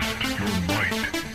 Test your might.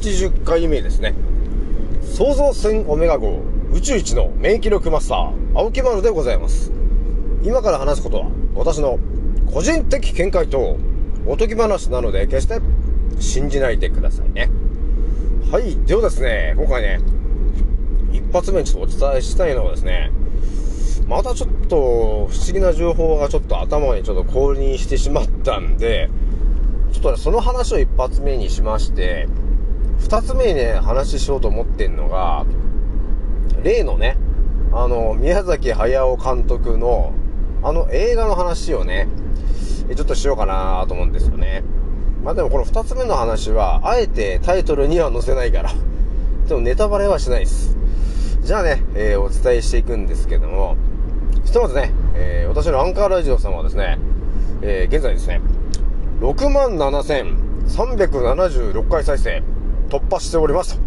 880回目ですね。創造船オメガ号宇宙一の免疫力マスター、青木丸でございます。今から話すことは、私の個人的見解とおとぎ話なので、決して信じないでくださいね。はい。ではですね、今回ね、一発目にちょっとお伝えしたいのはですね、またちょっと不思議な情報がちょっと頭にちょっと降臨してしまったんで、ちょっとね、その話を一発目にしまして、二つ目にね、話ししようと思ってんのが、例のね、あの、宮崎駿監督の、あの映画の話をね、ちょっとしようかなと思うんですよね。まあでもこの二つ目の話は、あえてタイトルには載せないから、でもネタバレはしないです。じゃあね、えーお伝えしていくんですけども、ひとまずね、えー私のアンカーラジオさんはですね、えー現在ですね、67,376回再生突破しておりますと。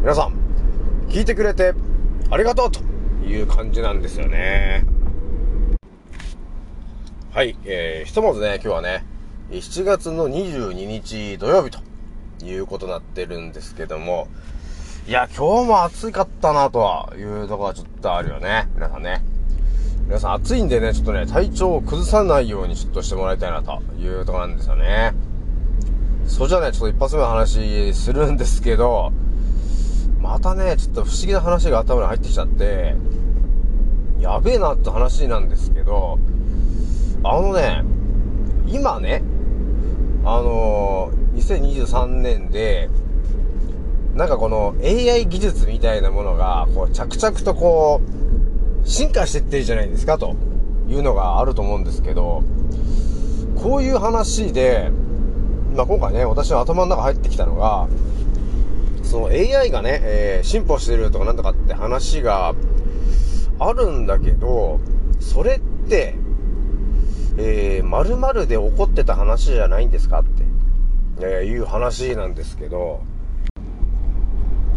皆さん、聞いてくれてありがとうという感じなんですよね。はい、えー、ひとまずね、今日はね、7月の22日土曜日ということになってるんですけども、いや、今日も暑かったなとはいうとこはちょっとあるよね。皆さんね。皆さん暑いんでね、ちょっとね、体調を崩さないようにちょっとしてもらいたいなというとこなんですよね。それじゃあね、ちょっと一発目の話するんですけど、またね、ちょっと不思議な話が頭に入ってきちゃって、やべえなって話なんですけど、あのね、今ね、あのー、2023年で、なんかこの AI 技術みたいなものが、こう着々とこう、進化していってるじゃないですか、というのがあると思うんですけど、こういう話で、まあ、今回ね、私の頭の中入ってきたのが、その AI がね、えー進歩してるとかなんとかって話があるんだけど、それって、えー、〇〇で起こってた話じゃないんですかって、えーいう話なんですけど、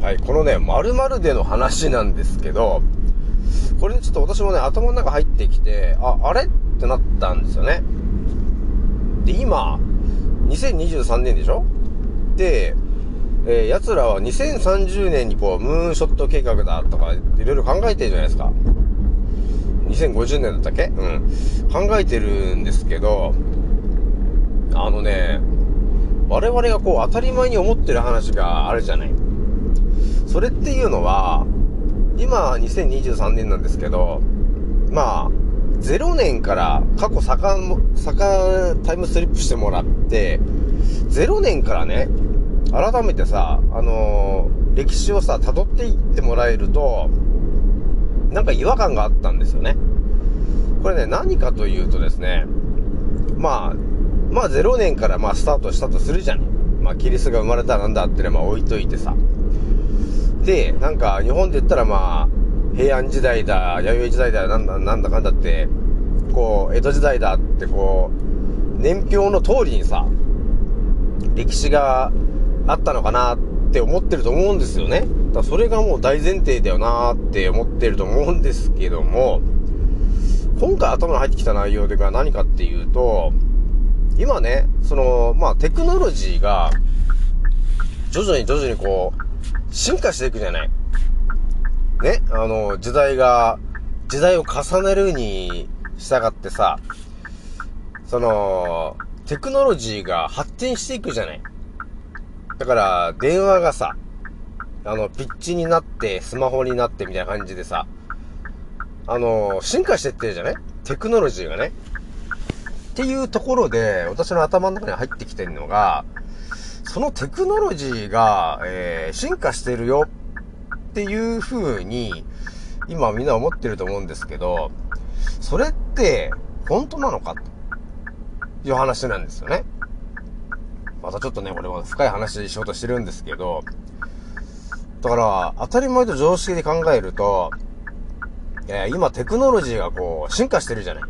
はい、このね、〇〇での話なんですけど、これね、ちょっと私もね、頭の中入ってきて、あ、あれ？ってなったんですよね。で、今、2023年でしょ？で、えー、奴らは2030年にこう、ムーンショット計画だとか、いろいろ考えてるじゃないですか。2050年だったっけ？うん。考えてるんですけど、あのね、我々がこう、当たり前に思ってる話があるじゃない。それっていうのは、今、2023年なんですけど、まあ、0年から過去さか、さか、タイムスリップしてもらって、0年からね、改めてさ、あのー歴史をさ、辿っていってもらえると、なんか違和感があったんですよね。これね、何かというとですね、まあ、まあ0年からまあスタートしたとするじゃん。まあキリストが生まれたらなんだってのはまあ置いといてさ。で、なんか日本で言ったらまあ、平安時代だ、弥生時代だ、なんだ、なんだかんだって、こう、江戸時代だってこう、年表の通りにさ、歴史があったのかなって思ってると思うんですよね。だそれがもう大前提だよなって思ってると思うんですけども、今回頭に入ってきた内容が何かっていうと、今ね、その、まあテクノロジーが、徐々に徐々にこう、進化していくじゃない。ね、あの、時代が時代を重ねるに従ってさ、その、テクノロジーが発展していくじゃない。だから、電話がさ、あの、ピッチになって、スマホになってみたいな感じでさ、あの、進化してってるじゃない？テクノロジーがね。っていうところで、私の頭の中に入ってきてるのが、そのテクノロジーが、えー進化してるよっていう風に、今みんな思ってると思うんですけど、それって、本当なのかという話なんですよね。またちょっとね、これは深い話しようとしてるんですけど、だから、当たり前と常識で考えると、えー今テクノロジーがこう、進化してるじゃない。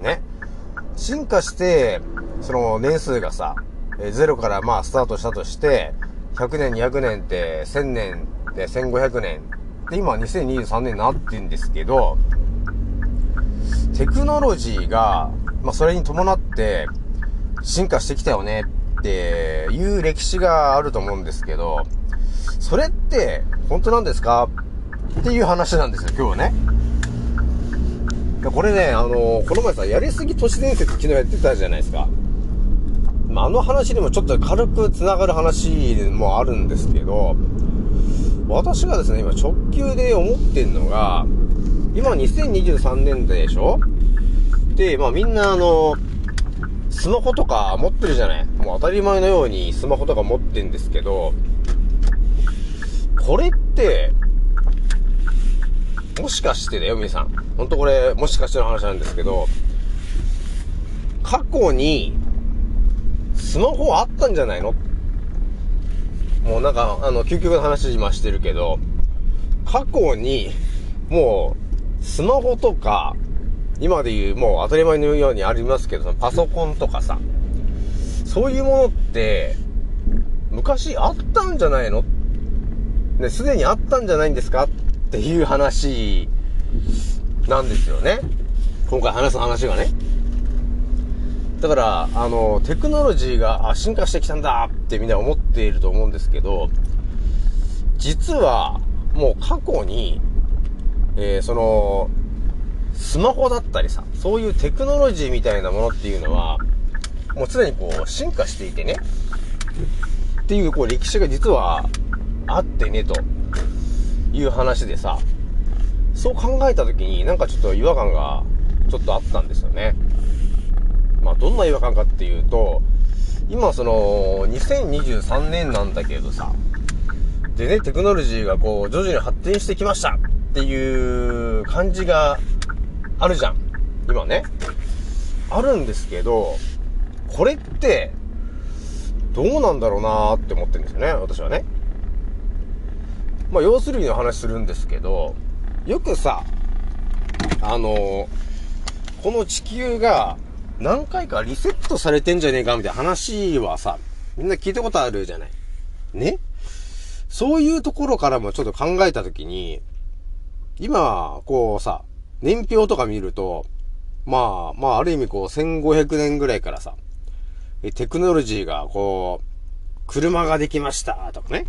ね。進化して、その年数がさ、えーゼロからまあスタートしたとして、100年、200年って、1000年で1500年。で、今2023年になってんですけど、テクノロジーが、まあそれに伴って進化してきたよねっていう歴史があると思うんですけど、それって本当なんですか？っていう話なんですよ、今日はね。これね、あのこの前さ、やりすぎ都市伝説昨日やってたじゃないですか。まあ、あの話にもちょっと軽く繋がる話もあるんですけど、私がですね、今直球で思ってんのが、今2023年でしょ？で、まあみんなあの、スマホとか持ってるじゃない？もう当たり前のようにスマホとか持ってるんですけど、これって、もしかしてだよ、皆さん。ほんとこれ、もしかしての話なんですけど、過去に、スマホあったんじゃないの？もうなんか、あの、究極の話今してるけど、過去に、もう、スマホとか、今で言う、もう当たり前のようにありますけど、パソコンとかさ、そういうものって、昔あったんじゃないの？ね、すでにあったんじゃないんですか？っていう話なんですよね。今回話す話がね。だから、あの、テクノロジーがあ進化してきたんだってみんな思っていると思うんですけど、実は、もう過去に、えーその、スマホだったりさ、そういうテクノロジーみたいなものっていうのは、もう常にこう、進化していてね、っていう、こう、歴史が実はあってね、と。いう話でさ、そう考えたときに、なんかちょっと違和感が、ちょっとあったんですよね。まあ、どんな違和感かっていうと、今その、2023年なんだけどさ、でね、テクノロジーがこう、徐々に発展してきました。っていう感じがあるじゃん。今ね。あるんですけど、これって、どうなんだろうなーって思ってるんですよね、私はね。まあ、要するにの話するんですけど、よくさ、あのこの地球が何回かリセットされてんじゃねえかみたいな話はさ、みんな聞いたことあるじゃない。ねそういうところからもちょっと考えたときに、今、こうさ、年表とか見ると、まあ、まあ、ある意味こう、1500年ぐらいからさ、テクノロジーがこう、車ができましたとかね、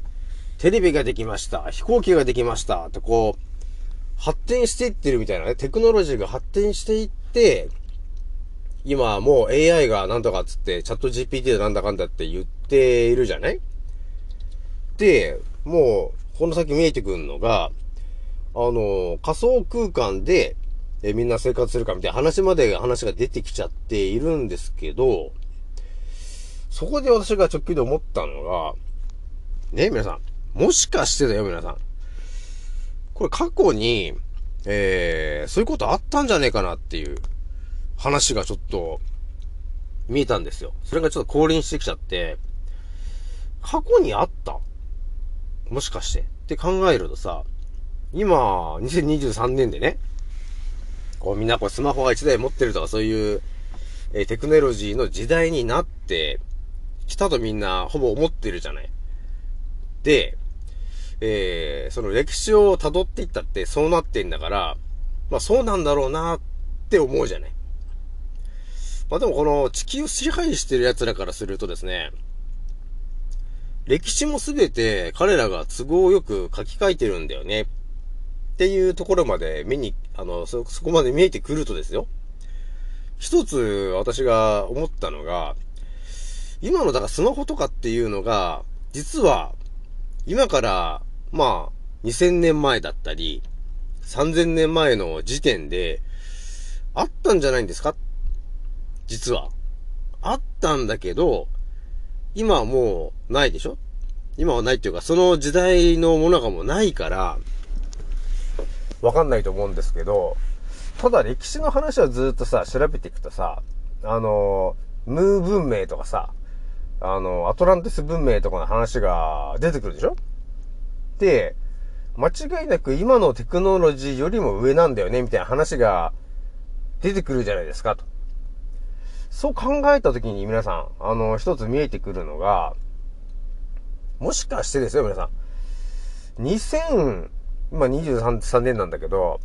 テレビができました、飛行機ができましたってこう、発展していってるみたいなね、テクノロジーが発展していって、今もう AI がなんとかっつって、チャット GPT でなんだかんだって言っているじゃない？で、もう、この先見えてくるのが、あの、仮想空間で、えみんな生活するかみたいな話まで話が出てきちゃっているんですけど、そこで私が直球で思ったのが、ね、皆さん、もしかしてだよ、皆さん。これ過去に、えー、そういうことあったんじゃねえかなっていう話がちょっと見えたんですよ。それがちょっと降臨してきちゃって、過去にあった？もしかしてって考えるとさ、今、2023年でね、こうみんなこうスマホが1台持ってるとかそういう、えテクノロジーの時代になってきたとみんなほぼ思ってるじゃない。で、えーその歴史を辿っていったってそうなってんだから、まあそうなんだろうなって思うじゃない。まあでもこの地球を支配してる奴らからするとですね、歴史もすべて彼らが都合よく書き換えてるんだよね。っていうところまで目に、あの、そ、そこまで見えてくるとですよ。一つ私が思ったのが、今のだからスマホとかっていうのが、実は、今から、まあ、2000年前だったり、3000年前の時点で、あったんじゃないんですか？実は。あったんだけど、今はもうないでしょ？今はないっていうか、その時代のものがもうないから、わかんないと思うんですけど、ただ歴史の話をずっとさ、調べていくとさ、あの、ムー文明とかさ、あの、アトランティス文明とかの話が出てくるでしょ？で、間違いなく今のテクノロジーよりも上なんだよね、みたいな話が出てくるじゃないですか、と。そう考えたときに皆さん、あの、一つ見えてくるのが、もしかしてですよ、皆さん。今23 3年なんだけど、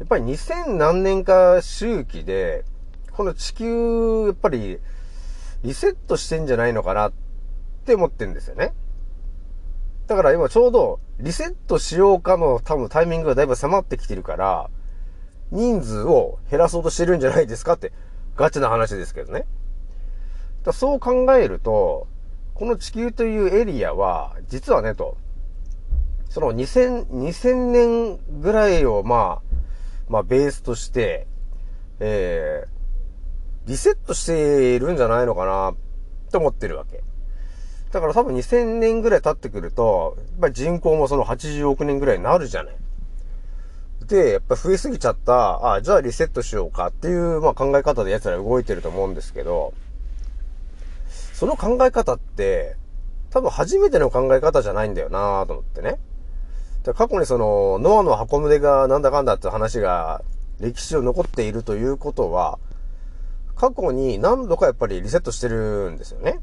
やっぱり2000何年か周期で、この地球、やっぱり、リセットしてんじゃないのかなって思ってんですよね。だから今ちょうど、リセットしようかの多分タイミングがだいぶ迫ってきてるから、人数を減らそうとしてるんじゃないですかって、ガチな話ですけどね。だそう考えると、この地球というエリアは、実はね、と、その2000、2000年ぐらいを、まあ、まあ、ベースとして、えー、リセットしているんじゃないのかな、って思ってるわけ。だから多分2000年ぐらい経ってくると、やっぱり人口もその80億年ぐらいになるじゃない。で、やっぱ増えすぎちゃった、あ、じゃあリセットしようかっていう、まあ考え方で奴ら動いてると思うんですけど、その考え方って、多分初めての考え方じゃないんだよなと思ってね。で過去にその、ノアの箱舟がなんだかんだって話が、歴史上残っているということは、過去に何度かやっぱりリセットしてるんですよね。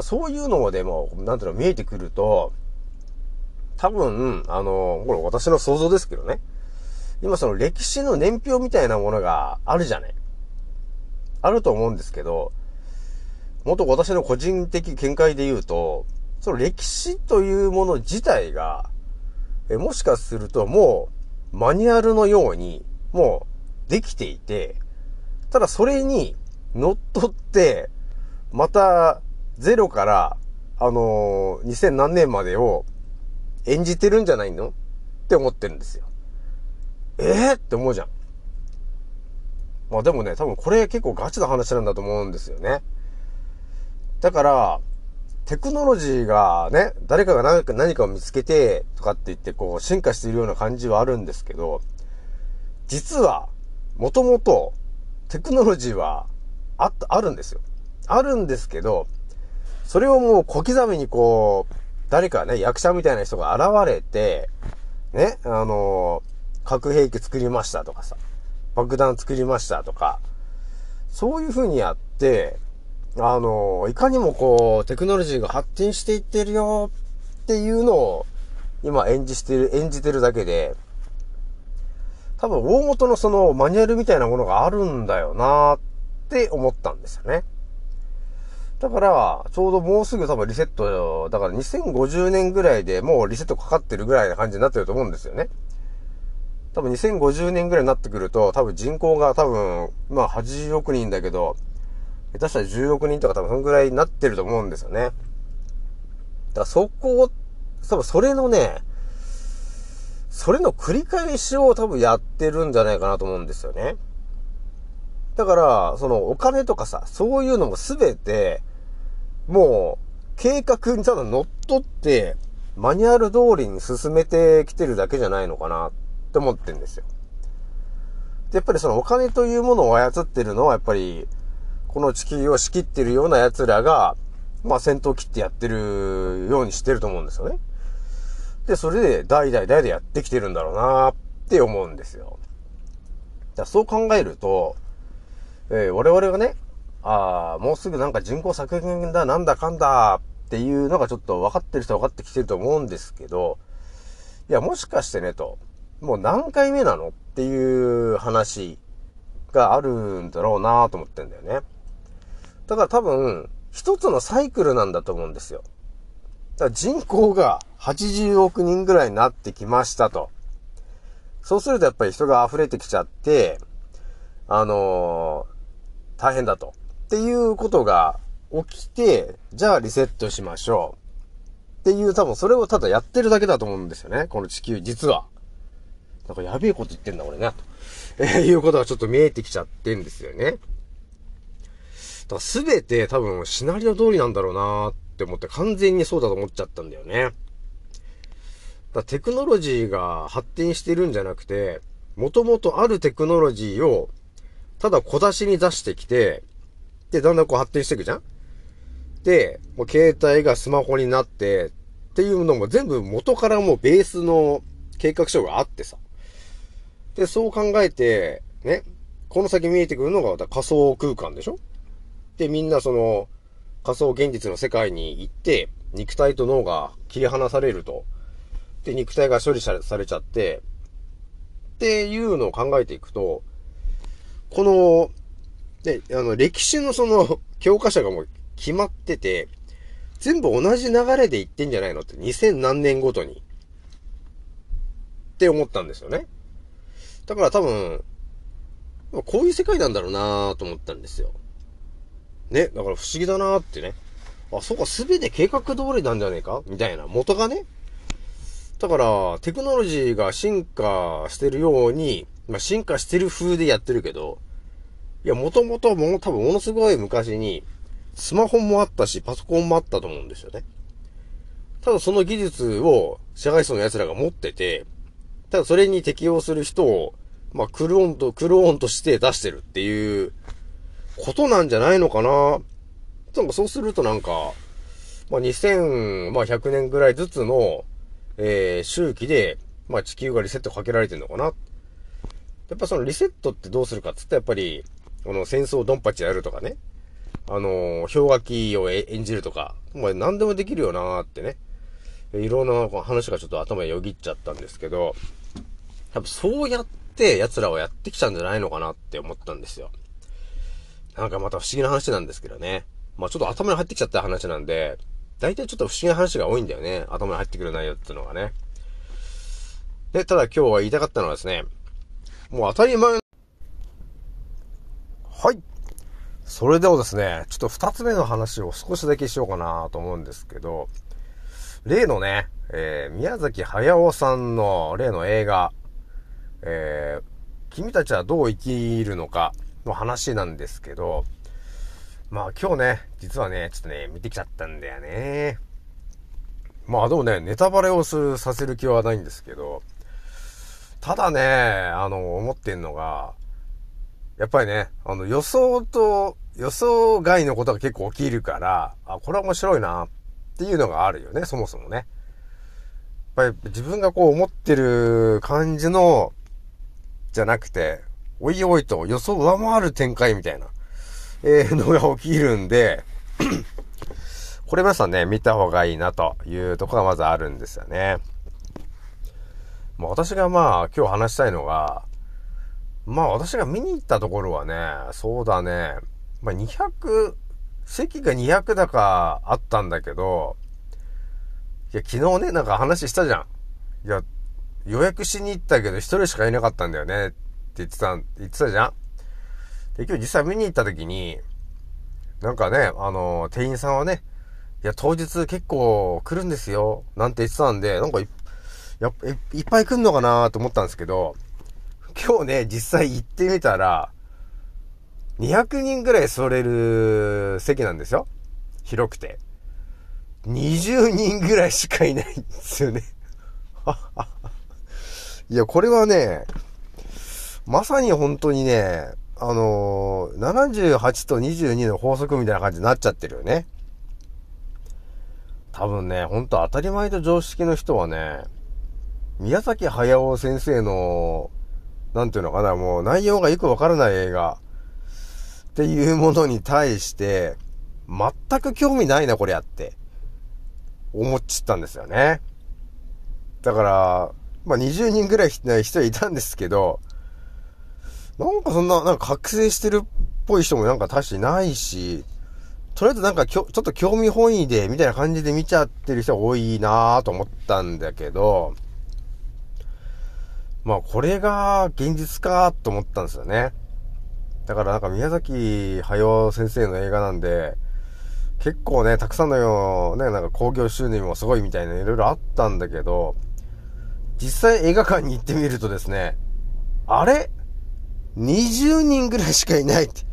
そういうのもでも、なんていうの見えてくると、多分、あの、これ私の想像ですけどね。今その歴史の年表みたいなものがあるじゃない。あると思うんですけど、もっと私の個人的見解で言うと、その歴史というもの自体が、えもしかするともうマニュアルのようにもうできていて、ただそれに乗っ取って、またゼロから、あのー、2000何年までを演じてるんじゃないの？って思ってるんですよ。えー、って思うじゃん。まあでもね、多分これ結構ガチな話なんだと思うんですよね。だから、テクノロジーがね、誰かが何か何かを見つけてとかって言ってこう進化しているような感じはあるんですけど、実は、もともとテクノロジーはあった、あるんですよ。あるんですけど、それをもう小刻みにこう、誰かね、役者みたいな人が現れて、ね、あの核兵器作りましたとかさ、爆弾作りましたとか、そういう風にやって、あのいかにもこう、テクノロジーが発展していってるよっていうのを、今演じしてる、演じてるだけで、多分大元のそのマニュアルみたいなものがあるんだよなって思ったんですよね。だから、ちょうどもうすぐ多分リセット、だから2050年ぐらいでもうリセットかかってるぐらいな感じになってると思うんですよね。多分2050年ぐらいになってくると、多分人口が多分、まあ80億人だけど、下手したら10億人とか多分そのぐらいになってると思うんですよね。だからそこを、多分それのね、それの繰り返しを多分やってるんじゃないかなと思うんですよね。だから、そのお金とかさ、そういうのもすべて、もう、計画にただ乗っ取って、マニュアル通りに進めてきてるだけじゃないのかなって思ってるんですよ。で、やっぱりそのお金というものを操ってるのは、やっぱり、この地球を仕切ってるような奴らが、まあ先頭切ってやってるようにしてると思うんですよね。で、それで代々代々やってきてるんだろうなって思うんですよ。だそう考えると、えー我々がね、ああ、もうすぐなんか人口削減だ、なんだかんだっていうのがちょっと分かってる人は分かってきてると思うんですけど、いや、もしかしてねと、もう何回目なの？っていう話があるんだろうなと思ってんだよね。だから多分、一つのサイクルなんだと思うんですよ。だから人口が80億人ぐらいになってきましたと。そうするとやっぱり人が溢れてきちゃって、あのー大変だと。っていうことが起きて、じゃあリセットしましょう。っていう多分それをただやってるだけだと思うんですよね。この地球、実は。なんかやべえこと言ってんだ俺ね。と、えーいうことがちょっと見えてきちゃってんですよね。だから全て多分シナリオ通りなんだろうなーって思って完全にそうだと思っちゃったんだよね。だテクノロジーが発展してるんじゃなくて、もともとあるテクノロジーをただ小出しに出してきて、で、だんだんこう発展していくじゃん？で、もう携帯がスマホになって、っていうのも全部元からもうベースの計画書があってさ。で、そう考えて、ね、この先見えてくるのが仮想空間でしょ？で、みんなその仮想現実の世界に行って、肉体と脳が切り離されると。で、肉体が処理されちゃって、っていうのを考えていくと、この、で、あの、歴史のその、教科書がもう決まってて、全部同じ流れで言ってんじゃないのって、2000何年ごとに。って思ったんですよね。だから多分、こういう世界なんだろうなと思ったんですよ。ね、だから不思議だなーってね。あ、そうか、すべて計画通りなんじゃねえか？みたいな。元がね。だから、テクノロジーが進化してるように、まあ、進化してる風でやってるけど、いや、もともともう多分ものすごい昔に、スマホもあったし、パソコンもあったと思うんですよね。ただその技術を社会層の奴らが持ってて、ただそれに適応する人を、まあ、クローンと、クローンとして出してるっていうことなんじゃないのかな？なんかそうするとなんか、まあ、2000、まあ、100年ぐらいずつの、えー、周期で、まあ、地球がリセットかけられてるのかな？やっぱそのリセットってどうするかっつったらやっぱり、この戦争をドンパチやるとかね。あのー、氷河期を演じるとか、まあ何でもできるよなーってね。いろんな話がちょっと頭よぎっちゃったんですけど、多分そうやって奴らはやってきたんじゃないのかなって思ったんですよ。なんかまた不思議な話なんですけどね。まあちょっと頭に入ってきちゃった話なんで、大体ちょっと不思議な話が多いんだよね。頭に入ってくる内容っていうのがね。で、ただ今日は言いたかったのはですね、もう当たり前はい。それではですね、ちょっと二つ目の話を少しだけしようかなと思うんですけど、例のね、えー、宮崎駿さんの例の映画、えー、君たちはどう生きるのかの話なんですけど、まあ今日ね、実はね、ちょっとね、見てきちゃったんだよね。まあでもね、ネタバレをする、させる気はないんですけど、ただね、あの、思ってんのが、やっぱりね、あの予想と、予想外のことが結構起きるから、あ、これは面白いなっていうのがあるよね、そもそもね。やっぱり自分がこう思ってる感じの、じゃなくて、おいおいと予想上回る展開みたいな、えー、のが起きるんで、これ皆さんね、見た方がいいなというところがまずあるんですよね。まあ私がまあ今日話したいのが、まあ私が見に行ったところはね、そうだね、まあ200、席が200だかあったんだけど、いや昨日ね、なんか話したじゃん。いや、予約しに行ったけど一人しかいなかったんだよねっって言ってた、言ってたじゃん？で、今日実際見に行った時に、なんかね、あの、店員さんはね、いや、当日結構来るんですよ、なんて言ってたんで、なんかい、やいっぱい来んのかなと思ったんですけど、今日ね、実際行ってみたら、200人ぐらい座れる席なんですよ。広くて。20人ぐらいしかいないんですよね。いや、これはね、まさに本当にね、あのー、78と22の法則みたいな感じになっちゃってるよね。多分ね、ほんと当たり前と常識の人はね、宮崎駿先生の、なんていうのかな、もう内容がよくわからない映画っていうものに対して、全く興味ないな、こりゃって、思っちゃったんですよね。だから、まあ、20人ぐらい人いたんですけど、なんかそんな、なんか覚醒してるっぽい人もなんか確かにないし、とりあえずなんかきょ、ちょっと興味本位で、みたいな感じで見ちゃってる人が多いなぁと思ったんだけど、まあこれが現実かと思ったんですよね。だからなんか宮崎駿先生の映画なんで、結構ね、たくさんのよ、ね、なんか興行収入もすごいみたいないろいろあったんだけど、実際映画館に行ってみるとですね、あれ？?20 人ぐらいしかいないって、っ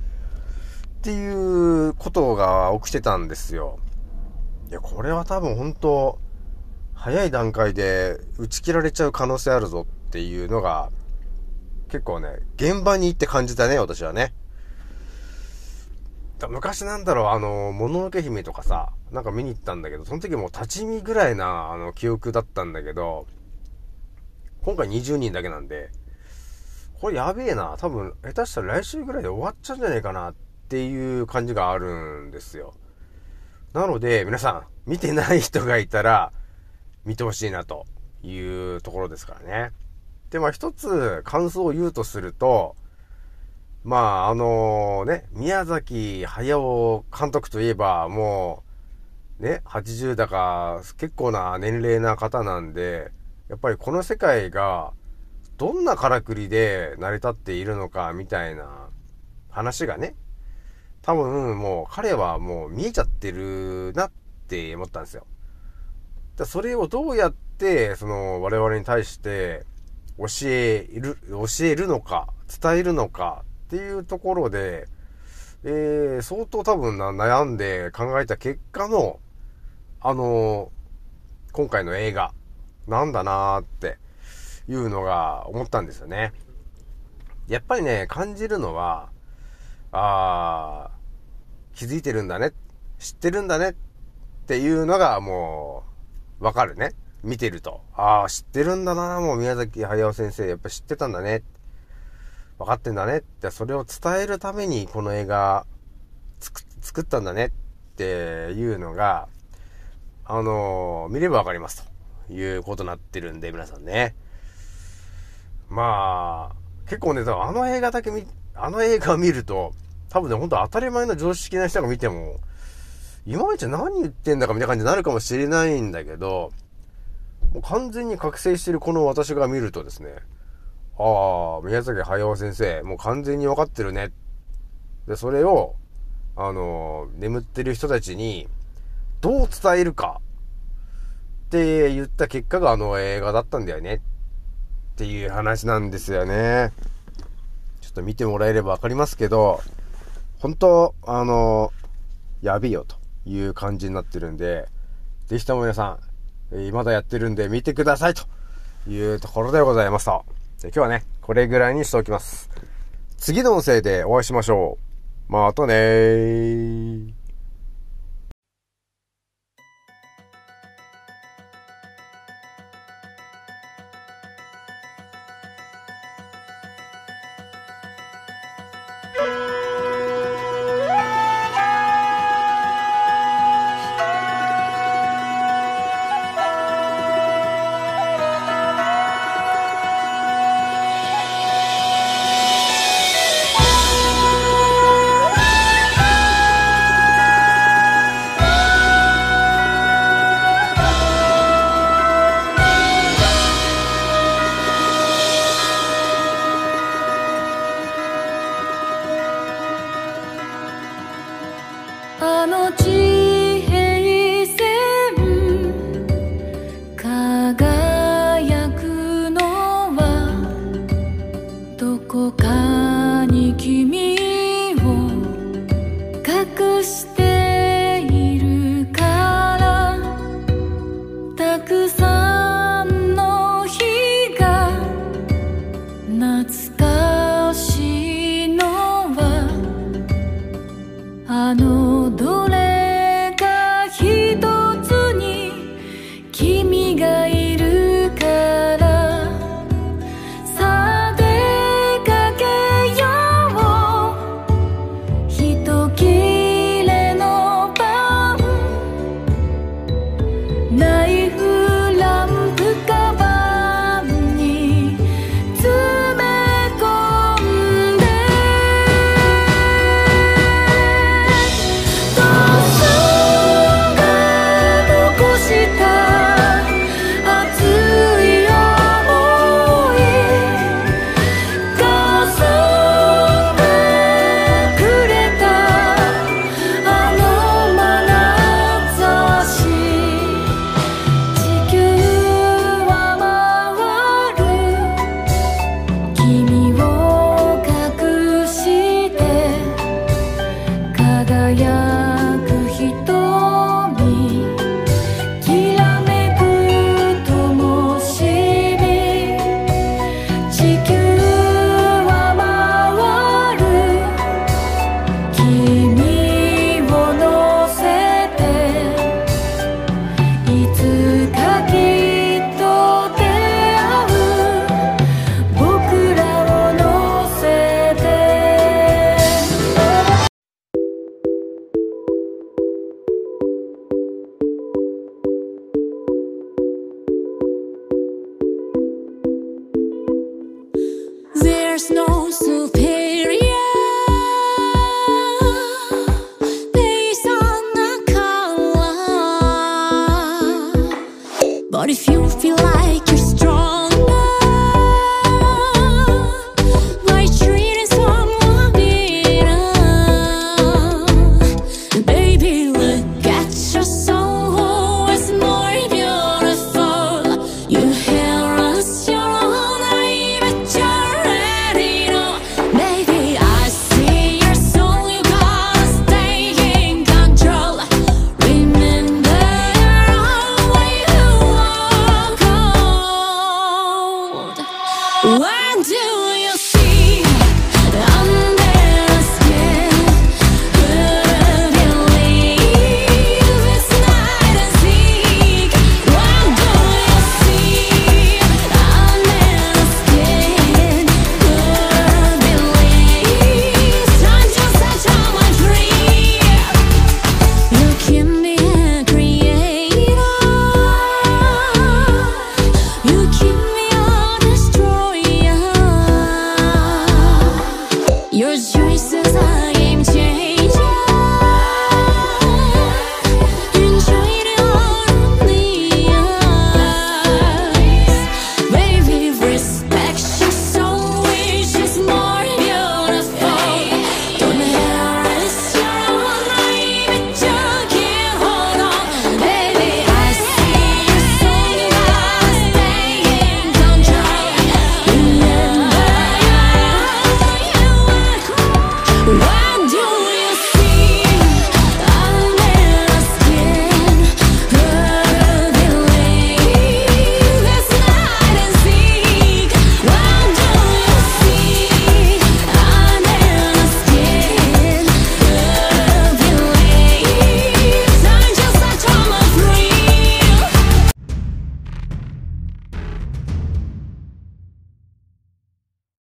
ていうことが起きてたんですよ。いや、これは多分本当早い段階で打ち切られちゃう可能性あるぞっていうのが、結構ね、現場に行って感じたね、私はね。昔なんだろう、あの、もののけ姫とかさ、なんか見に行ったんだけど、その時もう立ち見ぐらいな、あの、記憶だったんだけど、今回20人だけなんで、これやべえな、多分、下手したら来週ぐらいで終わっちゃうんじゃないかなっていう感じがあるんですよ。なので、皆さん、見てない人がいたら、見てほしいなというところですからね。で、まあ一つ感想を言うとすると、まああのね、宮崎駿監督といえばもう、ね、80だか結構な年齢な方なんで、やっぱりこの世界がどんなからくりで成り立っているのかみたいな話がね、多分もう彼はもう見えちゃってるなって思ったんですよ。だそれをどうやって、その我々に対して教える、教えるのか、伝えるのかっていうところで、えー、相当多分な悩んで考えた結果の、あのー、今回の映画、なんだなーっていうのが思ったんですよね。やっぱりね、感じるのは、あー、気づいてるんだね、知ってるんだねっていうのがもう、わかるね。見てると。ああ、知ってるんだな、もう宮崎駿先生、やっぱ知ってたんだね。分かってんだねって、それを伝えるためにこの映画作ったんだねっていうのが、あのー、見ればわかりますということになってるんで、皆さんね。まあ、結構ね、あの映画だけ見、あの映画を見ると、多分ね、ほんと当たり前の常識な人が見ても、いまいち何言ってんだかみたいな感じになるかもしれないんだけど、もう完全に覚醒してるこの私が見るとですね、ああ、宮崎駿先生、もう完全に分かってるね。で、それを、あの、眠ってる人たちに、どう伝えるかって言った結果があの映画だったんだよね。っていう話なんですよね。ちょっと見てもらえれば分かりますけど、本当あの、やべえよという感じになってるんで、ぜひとも皆さん、えまだやってるんで見てくださいというところでございますと。で今日はね、これぐらいにしておきます。次の音声でお会いしましょう。またねー。あの地